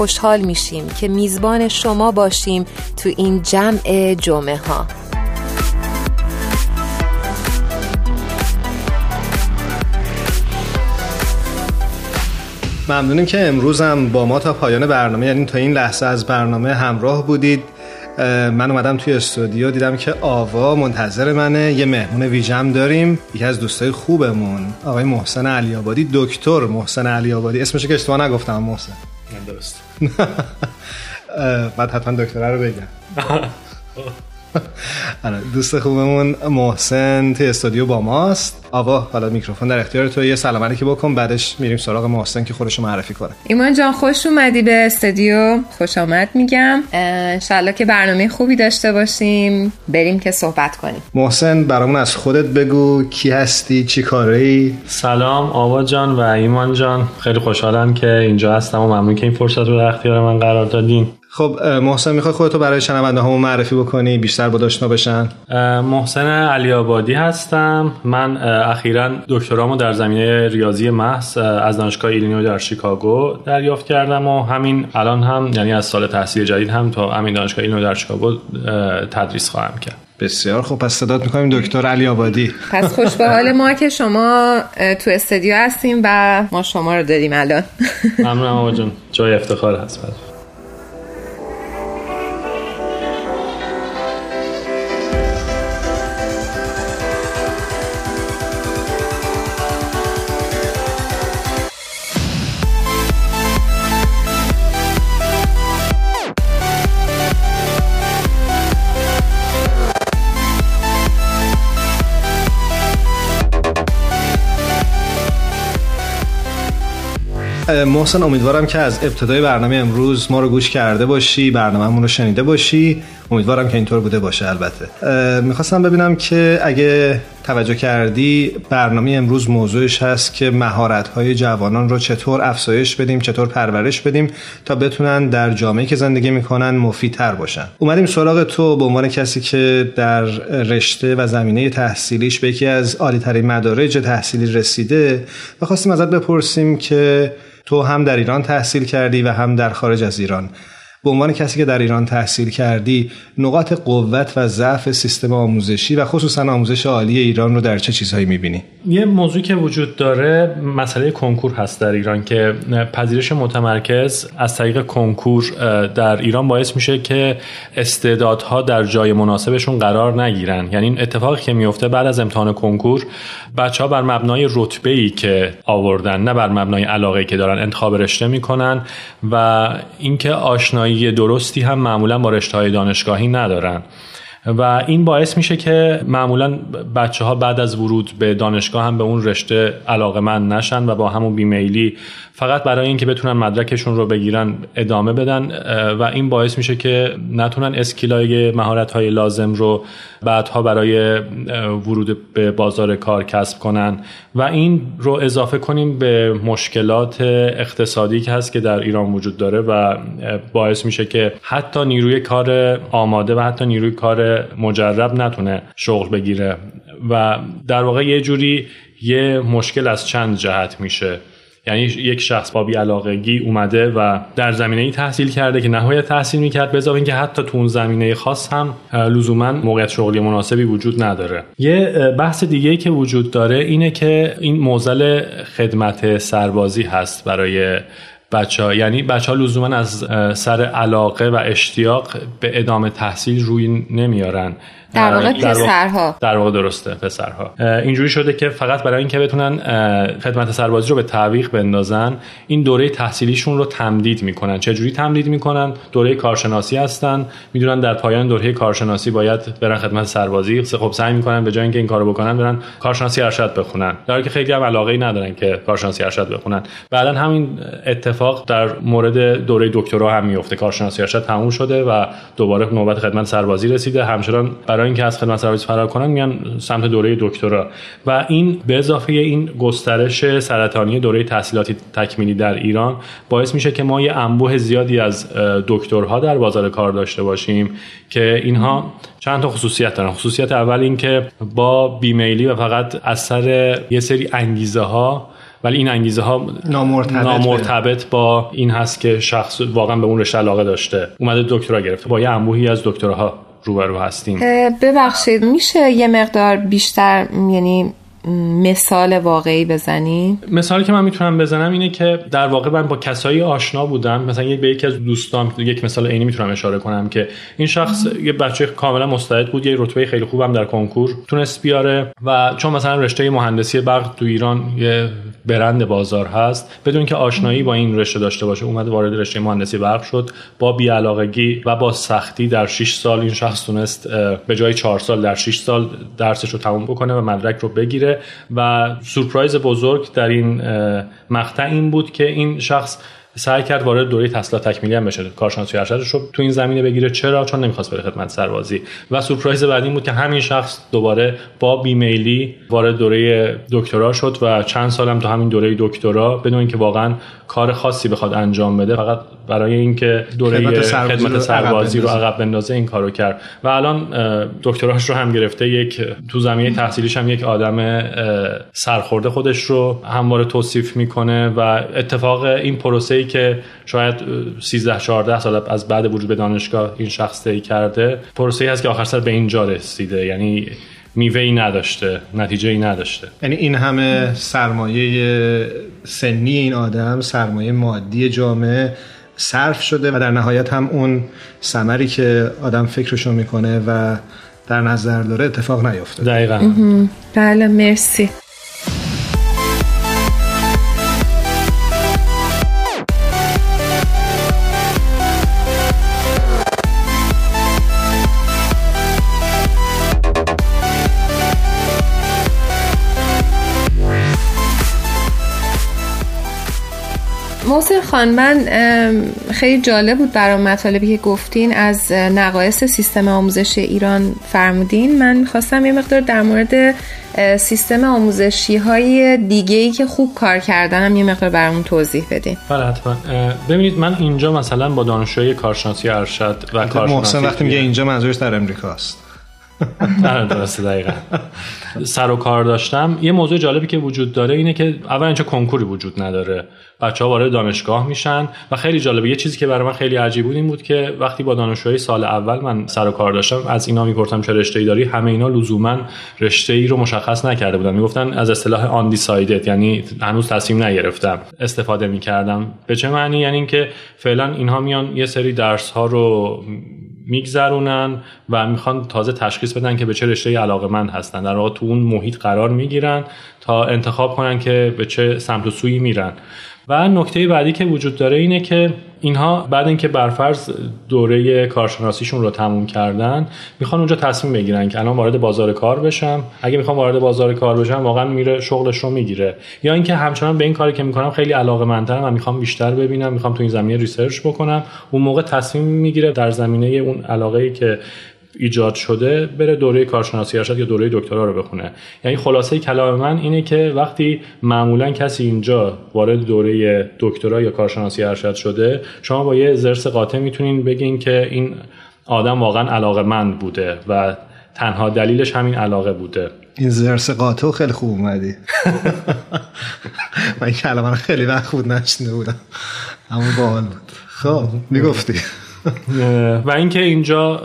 خوشحال میشیم که میزبان شما باشیم تو این جمع جمعه ها. ممنونیم که امروز هم با ما تا پایان برنامه یعنی تا این لحظه از برنامه همراه بودید. من اومدم توی استودیو دیدم که آوا منتظر منه. یه مهمون ویژم داریم یکی از دوستای خوبمون آقای محسن علی آبادی دکتر محسن علی آبادی اسمش که اشتباه نگفتم محسن. درست. بعد حتما دکتره رو بگم. دوست خوبمون محسن توی استودیو با ماست. آوا حالا میکروفون در اختیار تو. یه سلام علیکی بکن بعدش میریم سراغ محسن که خودشو معرفی کنه. ایمان جان خوش اومدی به استودیو. خوش آمد میگم. انشالله که برنامه خوبی داشته باشیم. بریم که صحبت کنیم. محسن برامون از خودت بگو. کی هستی؟ چی کاره ای سلام آوا جان و ایمان جان. خیلی خوشحالم که اینجا هستم و ممنون که این فرصت رو در اختیار من قرار دادین. خب محسن می‌خوای خودتو برای شنونده همون معرفی بکنی بیشتر با داشتنا بشن؟ محسن علی آبادی هستم. من اخیرا دکترامو در زمینه ریاضی محض از دانشگاه ایلینوی در شیکاگو دریافت کردم و همین الان هم یعنی از سال تحصیل جدید هم تا همین دانشگاه ایلینوی در شیکاگو تدریس خواهم کرد. بسیار خب پس صدات می‌کنیم دکتر علی آبادی پس خوش به حال ما که شما تو استودیو هستیم و ما شما رو داریم الان. ممنونم آقا جان. جای افتخار هست محسن امیدوارم که از ابتدای برنامه امروز ما رو گوش کرده باشی برنامهمون رو شنیده باشی. امیدوارم که اینطور بوده باشه البته. می‌خواستم ببینم که اگه توجه کردی برنامه امروز موضوعش هست که مهارت های جوانان رو چطور افزایش بدیم چطور پرورش بدیم تا بتونن در جامعه که زندگی می‌کنن مفیدتر باشن. اومدیم سراغ تو. به عنوان کسی که در رشته و زمینه تحصیلیش به یکی از عالی ترین مدارج تحصیلی رسیده و خواستیم ازت بپرسیم که تو هم در ایران تحصیل کردی و هم در خارج از ایران. به عنوان کسی که در ایران تحصیل کردی نقاط قوت و ضعف سیستم آموزشی و خصوصا آموزش عالی ایران رو در چه چیزهایی می‌بینی؟ یه موضوعی که وجود داره مسئله کنکور هست در ایران که پذیرش متمرکز از طریق کنکور در ایران باعث میشه که استعدادها در جای مناسبشون قرار نگیرن یعنی این اتفاقی که میفته بعد از امتحان کنکور بچه ها بر مبنای رتبه ای که آوردن نه بر مبنای علاقه که دارن انتخاب رشته می‌کنن و اینکه آشنایی درستی هم معمولا با رشته های دانشگاهی ندارن. و این باعث میشه که معمولا بچه ها بعد از ورود به دانشگاه هم به اون رشته علاقه من نشن و با همون بیمیلی فقط برای اینکه بتونن مدرکشون رو بگیرن ادامه بدن و این باعث میشه که نتونن اسکیلای مهارت های لازم رو بعدها برای ورود به بازار کار کسب کنن. و این رو اضافه کنیم به مشکلات اقتصادی که هست که در ایران وجود داره و باعث میشه که حتی نیروی کار آماده و حتی نیروی کار مجرب نتونه شغل بگیره و در واقع یه جوری یه مشکل از چند جهت میشه. یعنی یک شخص با بیعلاقگی اومده و در زمینه ای تحصیل کرده که نهایت تحصیل می‌کرد به اینکه حتی تو اون زمینه خاص هم لزوما موقعیت شغلی مناسبی وجود نداره. یه بحث دیگه که وجود داره اینه که این موزل خدمت سربازی هست برای بچه ها یعنی بچه ها لزوما از سر علاقه و اشتیاق به ادامه تحصیل روی نمیارن. در واقع پسرها. در واقع درسته پسرها. اینجوری شده که فقط برای اینکه بتونن خدمت سربازی رو به تعویق بندازن این دوره تحصیلیشون رو تمدید می‌کنن. چه جوری تمدید می‌کنن؟ دوره کارشناسی هستن. می‌دونن در پایان دوره کارشناسی باید برن خدمت سربازی. خب سعی می‌کنن به جای اینکه این کارو بکنن برن کارشناسی ارشد بخونن. در که خیلی هم علاقه ای ندارن که کارشناسی ارشد بخونن. بعدا همین اتفاق در مورد دوره دکترا هم میفته کارشناسی ارشد تموم شده و دوباره نوبت خدمت سربازی رسیده. همچنان برای اینکه از خدمت سربازی فرار کنن میان سمت دوره دکترا. و این به اضافه این گسترش سرطانی دوره تحصیلاتی تکمیلی در ایران باعث میشه که ما یه انبوه زیادی از دکترها در بازار کار داشته باشیم که اینها چند تا خصوصیت دارن. خصوصیت اول این که با بیمیلی و فقط از سر یه سری انگیزه ها ولی این انگیزه ها نامرتبط, نامرتبط با این هست که شخص واقعا به اون رشته علاقه داشته اومده دکترا گرفته. با یه انبوهی از دکتراها روبرو هستیم. ببخشید میشه یه مقدار بیشتر یعنی مثال واقعی بزنی؟ مثالی که من می‌تونم بزنم اینه که در واقع من با کسایی آشنا بودم. مثلا یک به یکی از دوستان یک مثال عینی می‌تونم اشاره کنم که این شخص یه بچه کاملا مستعد بود یه رتبه خیلی خوبم در کنکور تونست بیاره و چون مثلا رشته مهندسی برق تو ایران یه برند بازار هست بدون که آشنایی با این رشته داشته باشه اومد وارد رشته مهندسی برق شد. با بیعلاقگی و با سختی در 6 سال این شخص تونست به جای 4 سال در 6 سال درسش رو تموم بکنه و مدرک رو بگیره. و سورپرایز بزرگ در این مقطع این بود که این شخص سعی کرد وارد دوره تحصیلات تکمیلی هم بشه. کارشناسی ارشدش رو تو این زمینه بگیره. چرا؟ چون نمی‌خواست بره خدمت سربازی. و سورپرایز بعدی این بود که همین شخص دوباره با بیمیلی وارد دوره دکترا شد و چند سالم تو همین دوره دکترا بدون اینکه واقعا کار خاصی بخواد انجام بده فقط برای اینکه دوره خدمت سربازی, خدمت سربازی رو عقب بندازه. این کارو کرد. و الان دکتراش رو هم گرفته. یک تو زمینه تحصیلیش هم یک آدم سرخورده خودش رو همواره توصیف می‌کنه و اتفاق این پروسه ای که شاید 13 14 سال از بعد ورود به دانشگاه این شخص طی کرده پروسه ای هست که آخر سر به اینجا رسیده. یعنی میوه ای نداشته نتیجه ای نداشته. یعنی این همه سرمایه سنی این آدم سرمایه مادی جامعه صرف شده و در نهایت هم اون ثمری که آدم فکرشو می‌کنه و در نظر داره اتفاق نیفته دقیقا. بله مرسی. محسن خان من خیلی جالب بود برام مطالبی که گفتین از نقایص سیستم آموزشی ایران فرمودین. من خواستم یه مقدار در مورد سیستم آموزشی های دیگه ای که خوب کار کردن هم یه مقدار برامون توضیح بدین. بله حتما. ببینید من اینجا مثلا با دانشجوی کارشناسی ارشد و کارشناسی محسن وقتی میگه اینجا منظورش در امریکاست. درسته دقیقا. سر و کار داشتم. یه موضوع جالبی که وجود داره اینه که اولا چه کنکوری وجود نداره. بچه ها وارد دانشگاه میشن و خیلی جالبه. یه چیزی که برای من خیلی عجیب بود این بود که وقتی با دانشجوهای سال اول من سر و کار داشتم از اینا می‌پرسم چه رشته ای داری؟ همه اینا لزوما رشته ای رو مشخص نکرده بودن. می‌گفتن از اصطلاح آن دیسایدد یعنی هنوز تصمیم نگرفتم. استفاده می‌کردم. به چه معنی؟ یعنی اینکه فعلا اینها میان یه سری درس ها رو میگذرونن و می‌خوان تازه تشخیص بدن که به چه رشته علاقه من هستن. در واقع تو اون محیط قرار می‌گیرن تا انتخاب کنن که به چه سمت و سویی میرن. و نکته بعدی که وجود داره اینه که اینها بعد اینکه برفرض دوره کارشناسیشون رو تموم کردن می‌خوان اونجا تصمیم بگیرن که الان وارد بازار کار بشم. اگه می‌خوام وارد بازار کار بشم واقعا میره شغلش رو می‌گیره. یا اینکه همچنان به این کاری که می‌کنم خیلی علاقه مندترم و می‌خوام بیشتر ببینم می‌خوام تو این زمینه research بکنم اون موقع تصمیم می‌گیره در زمینه اون علاقه ای که ایجاد شده بره دوره کارشناسی ارشد یا دوره دکترا رو بخونه. یعنی خلاصه کلام من اینه که وقتی معمولا کسی اینجا وارد دوره دکترا یا کارشناسی ارشد شده شما با یه زرس قاطع می‌تونین بگین که این آدم واقعا علاقه مند بوده و تنها دلیلش همین علاقه بوده. این زرس قاطع خیلی خوب اومدی. من این کلمه خیلی وقت بود نشنده بودم. اما باحال بود. خب می‌گفتی. و اینکه اینجا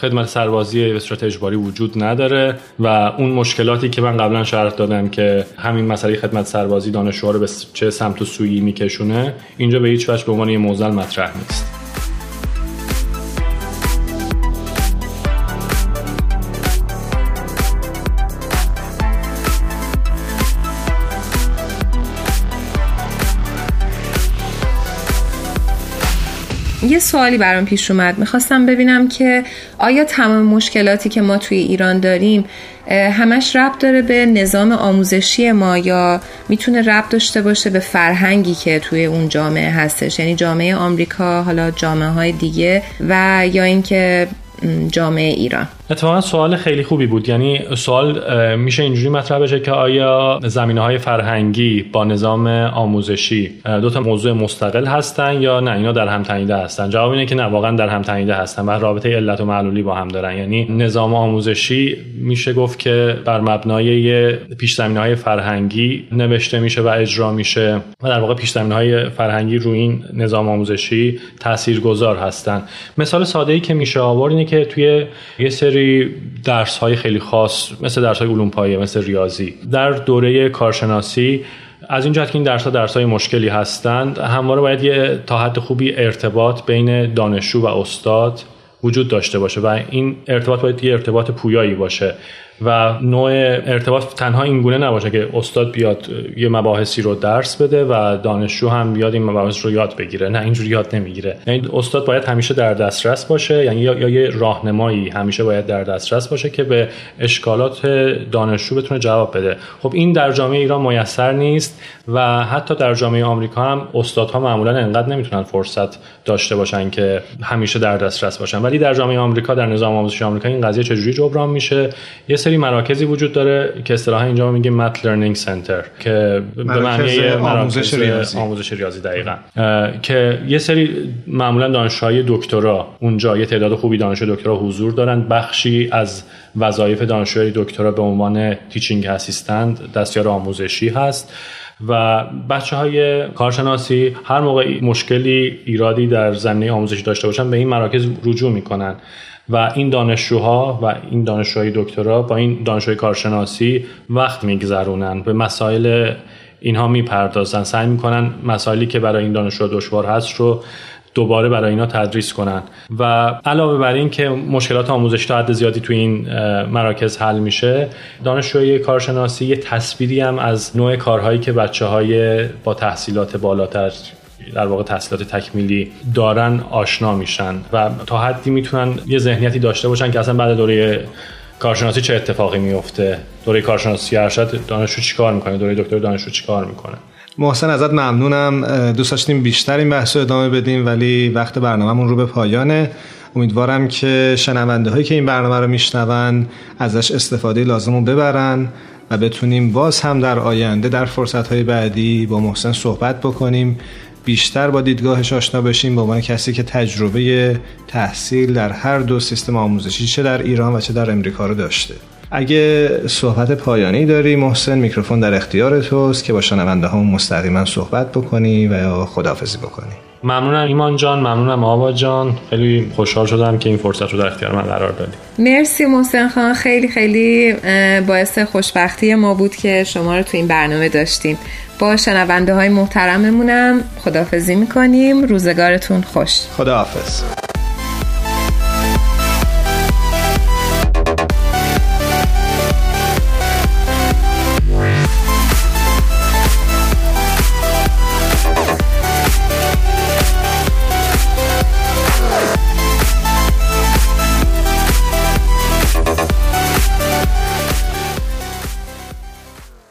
خدمت سربازی به صورت اجباری وجود نداره و اون مشکلاتی که من قبلا شرح دادم که همین مسئله خدمت سربازی دانشجوها رو به چه سمت و سویی میکشونه اینجا به هیچ وجه به عنوان یه موزل مطرح نیست. یه سوالی برام پیش اومد. می‌خواستم ببینم که آیا تمام مشکلاتی که ما توی ایران داریم همش ربط داره به نظام آموزشی ما یا می‌تونه ربط داشته باشه به فرهنگی که توی اون جامعه هستش؟ یعنی جامعه آمریکا حالا جامعه های دیگه و یا اینکه جامعه ایران. اتفاقا سوال خیلی خوبی بود. یعنی سوال میشه اینجوری مطرح بشه که آیا زمینه های فرهنگی با نظام آموزشی دو تا موضوع مستقل هستن یا نه؟ اینا در هم تنیده هستن. جواب اینه که نه واقعا در هم تنیده هستن و رابطه علت و معلولی با هم دارن. یعنی نظام آموزشی میشه گفت که بر مبنای پیش زمینه های فرهنگی نوشته میشه و اجرا میشه و در واقع پیش زمینه های فرهنگی روی این نظام آموزشی تاثیرگذار هستن. مثال ساده ای که میشه آورد اینه که توی یه سری سری درس های خیلی خاص مثل درس های علوم پایه مثل ریاضی. در دوره کارشناسی از این جهت که این درس ها درس های مشکلی هستند همواره باید یه تا حد خوبی ارتباط بین دانشجو و استاد وجود داشته باشه و این ارتباط باید یه ارتباط پویایی باشه. و نوع ارتباط تنها این گونه نباشه که استاد بیاد یه مباحثی رو درس بده و دانشجو هم بیاد این مباحث رو یاد بگیره. نه اینجوری یاد نمی‌گیره. یعنی استاد باید همیشه در دسترس باشه یعنی یا, یه راهنمایی همیشه باید در دسترس باشه که به اشکالات دانشجو بتونه جواب بده. خب این در جامعه ایران میسر نیست و حتی در جامعه آمریکا هم استادها معمولا انقدر نمی‌تونن فرصت داشته باشن که همیشه در دسترس باشن. ولی در جامعه آمریکا در نظام آموزشی آمریکا این قضیه چجوری جبران میشه؟ یه سری مراکزی وجود داره که اصطلاحا اینجا میگیم math learning center که به معنی آموزش ریاضی. آموزش ریاضی دقیقا. که یه سری معمولا دانشجوهای دکترا اونجا یه تعداد خوبی دانشجو دکترا حضور دارن. بخشی از وظایف دانشجوی دکترا به عنوان teaching assistant دستیار آموزشی هست. و بچه های کارشناسی هر موقع مشکلی ایرادی در زمینه آموزشی داشته باشن به این مراکز رجوع می‌کنن. و این دانشجوها و این دانشجوهای دکترا با این دانشجوهای کارشناسی وقت میگذرونن. به مسائل اینها می‌پردازن. سعی می‌کنن مسائلی که برای این دانشجو دشوار هست رو دوباره برای اینا تدریس کنن. و علاوه بر این که مشکلات آموزش تا حد زیادی تو این مراکز حل میشه دانشجوی کارشناسی یه تصویری هم از نوع کارهایی که بچه های با تحصیلات بالاتر در واقع تحصیلات تکمیلی دارن آشنا میشن و تا حدی می‌تونن یه ذهنیتی داشته باشن که اصلا بعد دوره کارشناسی چه اتفاقی میفته؟ دوره کارشناسی ارشد دانشجو چیکار می‌کنه؟ دوره دکتر دانشجو چیکار می‌کنه؟ محسن ازت ممنونم. دوست داشتیم بیشتر این بحث رو ادامه بدیم ولی وقت برنامهمون رو به پایانه. امیدوارم که شنونده هایی که این برنامه رو میشنون ازش استفاده لازم رو ببرن و بتونیم باز هم در آینده در فرصت های بعدی با محسن صحبت بکنیم. بیشتر با دیدگاهش آشنا بشیم به عنوان کسی که تجربه تحصیل در هر دو سیستم آموزشی چه در ایران و چه در امریکا رو داشته. اگه صحبت پایانی داری محسن میکروفون در اختیار توست که با شنونده هم مستقیما صحبت بکنی و یا خداحافظی بکنی. ممنونم ایمان جان ممنونم آوا جان. خیلی خوشحال شدم که این فرصت رو در اختیار من قرار دادی. مرسی محسن خان. خیلی خیلی باعث خوشبختی ما بود که شما رو تو این برنامه داشتیم. با شنونده های محترممونم خداحافظی می‌کنیم. روزگارتون خوش. خداحافظ.